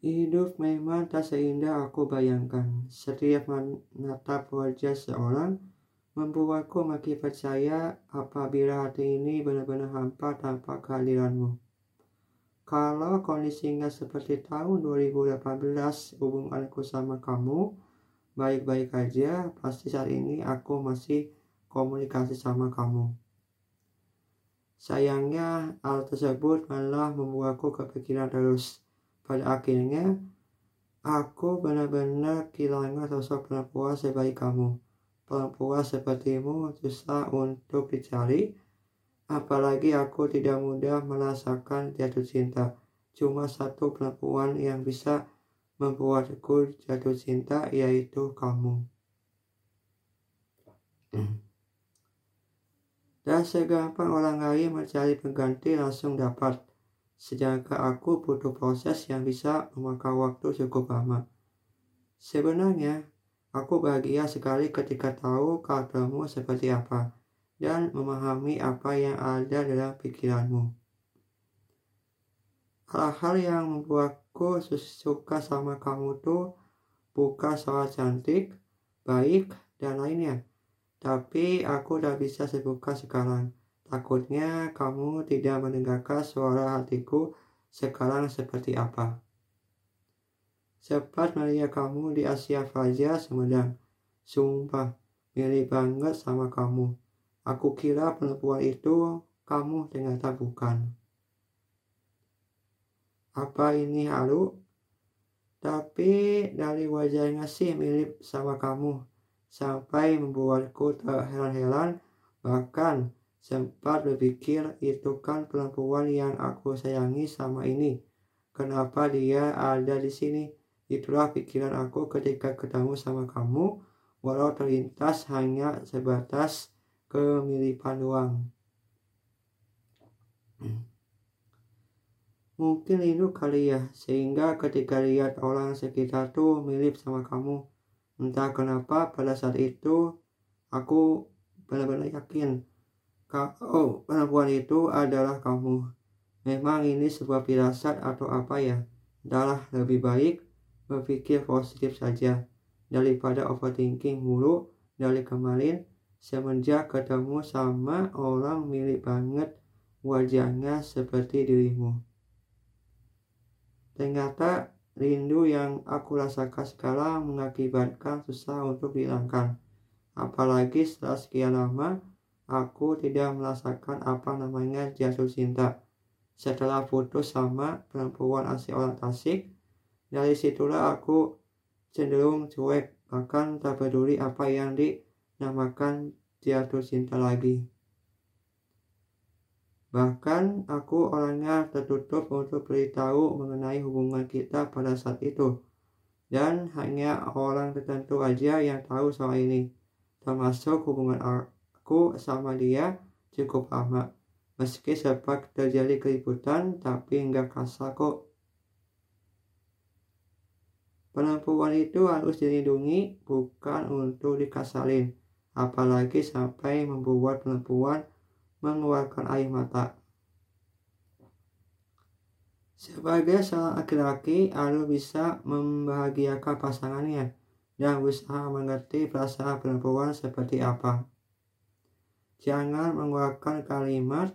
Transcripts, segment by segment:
Hidup memang tak seindah aku bayangkan. Setiap menatap wajah seorang membuatku makin percaya apabila hati ini benar-benar hampa tanpa kehadiranmu. Kalau kondisinya seperti tahun 2018 hubunganku sama kamu baik-baik aja, pasti saat ini aku masih komunikasi sama kamu. Sayangnya hal tersebut malah membuatku kepikiran terus pada akhirnya, aku benar-benar kehilangan sosok perempuan sebaik kamu. Perempuan sepertimu susah untuk dicari, apalagi aku tidak mudah merasakan jatuh cinta. Cuma satu perempuan yang bisa membuatku jatuh cinta yaitu kamu. Dan segampang orang lain mencari pengganti langsung dapat. Sedangkan aku butuh proses yang bisa memakan waktu cukup lama. Sebenarnya, aku bahagia sekali ketika tahu karaktermu seperti apa dan memahami apa yang ada dalam pikiranmu. Hal-hal yang membuatku suka sama kamu tuh bukan soal cantik, baik, dan lainnya. Tapi aku udah bisa sebutkan sekarang. Takutnya kamu tidak mendengarkan suara hatiku sekarang seperti apa. Sempat melihat kamu di Asia Fajar Sumedang. Sumpah, mirip banget sama kamu. Aku kira perempuan itu kamu ternyata bukan. Apa ini halu? Tapi dari wajahnya sih mirip sama kamu. Sampai membuatku terheran-heran bahkan Sempat berpikir itu kan perempuan yang aku sayangi sama ini. Kenapa dia ada di sini? Itulah pikiran aku ketika ketemu sama kamu, walau terlintas hanya sebatas kemiripan doang. Mungkin itu kali ya, sehingga ketika lihat orang sekitar tuh mirip sama kamu. Entah kenapa pada saat itu aku benar-benar yakin kalau perempuan itu adalah kamu. Memang ini sebuah firasat atau apa ya? Adalah lebih baik berpikir positif saja daripada overthinking mulu dari kemarin semenjak ketemu sama orang mirip banget wajahnya seperti dirimu. Ternyata rindu yang aku rasakan sekarang mengakibatkan susah untuk dihilangkan. Apalagi setelah sekian lama aku tidak merasakan apa namanya jatuh cinta. Setelah putus sama perempuan asli orang Tasik, dari situlah aku cenderung cuek, bahkan tak peduli apa yang dinamakan jatuh cinta lagi. Bahkan aku orangnya tertutup untuk beritahu mengenai hubungan kita pada saat itu. Dan hanya orang tertentu aja yang tahu soal ini, termasuk hubungan aku sama dia cukup lama. Meski sempat terjadi keributan, tapi enggak kasar kok. Perempuan itu harus dilindungi, bukan untuk dikasarin. Apalagi sampai membuat perempuan mengeluarkan air mata. Sebagai seorang laki-laki, harus bisa membahagiakan pasangannya dan berusaha mengerti perasaan perempuan seperti apa. Jangan mengeluarkan kalimat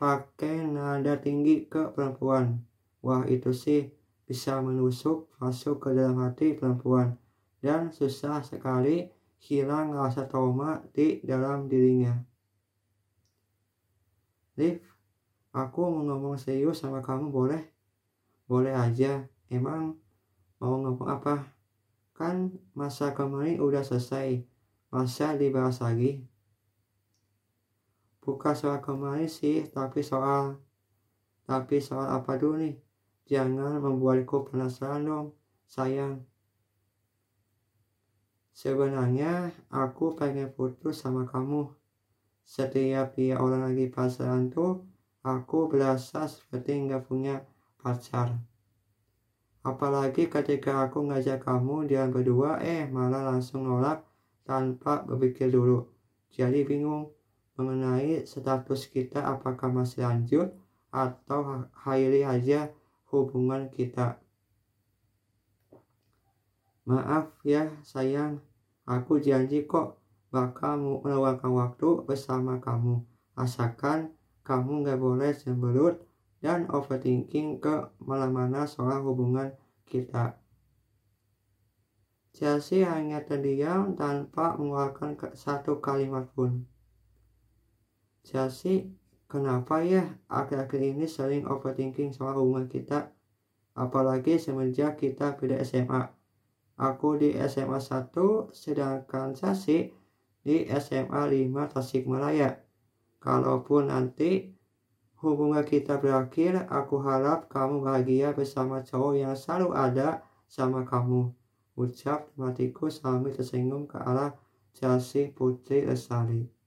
pakai nada tinggi ke perempuan. Wah itu sih bisa menusuk masuk ke dalam hati perempuan dan susah sekali hilang rasa trauma di dalam dirinya. Liv, aku mau ngomong serius sama kamu boleh? Boleh aja, emang mau ngomong apa? Kan masa kemarin udah selesai, masa dibahas lagi? Bukan soal kemarin sih tapi soal tapi soal apa dulu nih? Jangan membuatku penasaran dong sayang. Sebenarnya aku pengen putus sama kamu. Setiap dia orang lagi pacaran tuh aku berasa seperti nggak punya pacar. Apalagi ketika aku ngajak kamu dia berdua eh malah langsung nolak tanpa berpikir dulu. Jadi bingung mengenai status kita apakah masih lanjut atau akhiri aja hubungan kita. Maaf ya sayang, aku janji kok bakal meluangkan waktu bersama kamu. Asalkan kamu gak boleh cemberut dan overthinking ke mana-mana soal hubungan kita. Chelsea hanya terdiam tanpa mengeluarkan satu kalimat pun. Chelsea, kenapa ya akhir-akhir ini sering overthinking soal hubungan kita? Apalagi semenjak kita pindah SMA. Aku di SMA 1, sedangkan Chelsea di SMA 5 Tasikmalaya. Kalaupun nanti hubungan kita berakhir, aku harap kamu bahagia bersama cowok yang selalu ada sama kamu. Ucap matiku sambil tersenyum ke arah Chelsea Putri Lestari.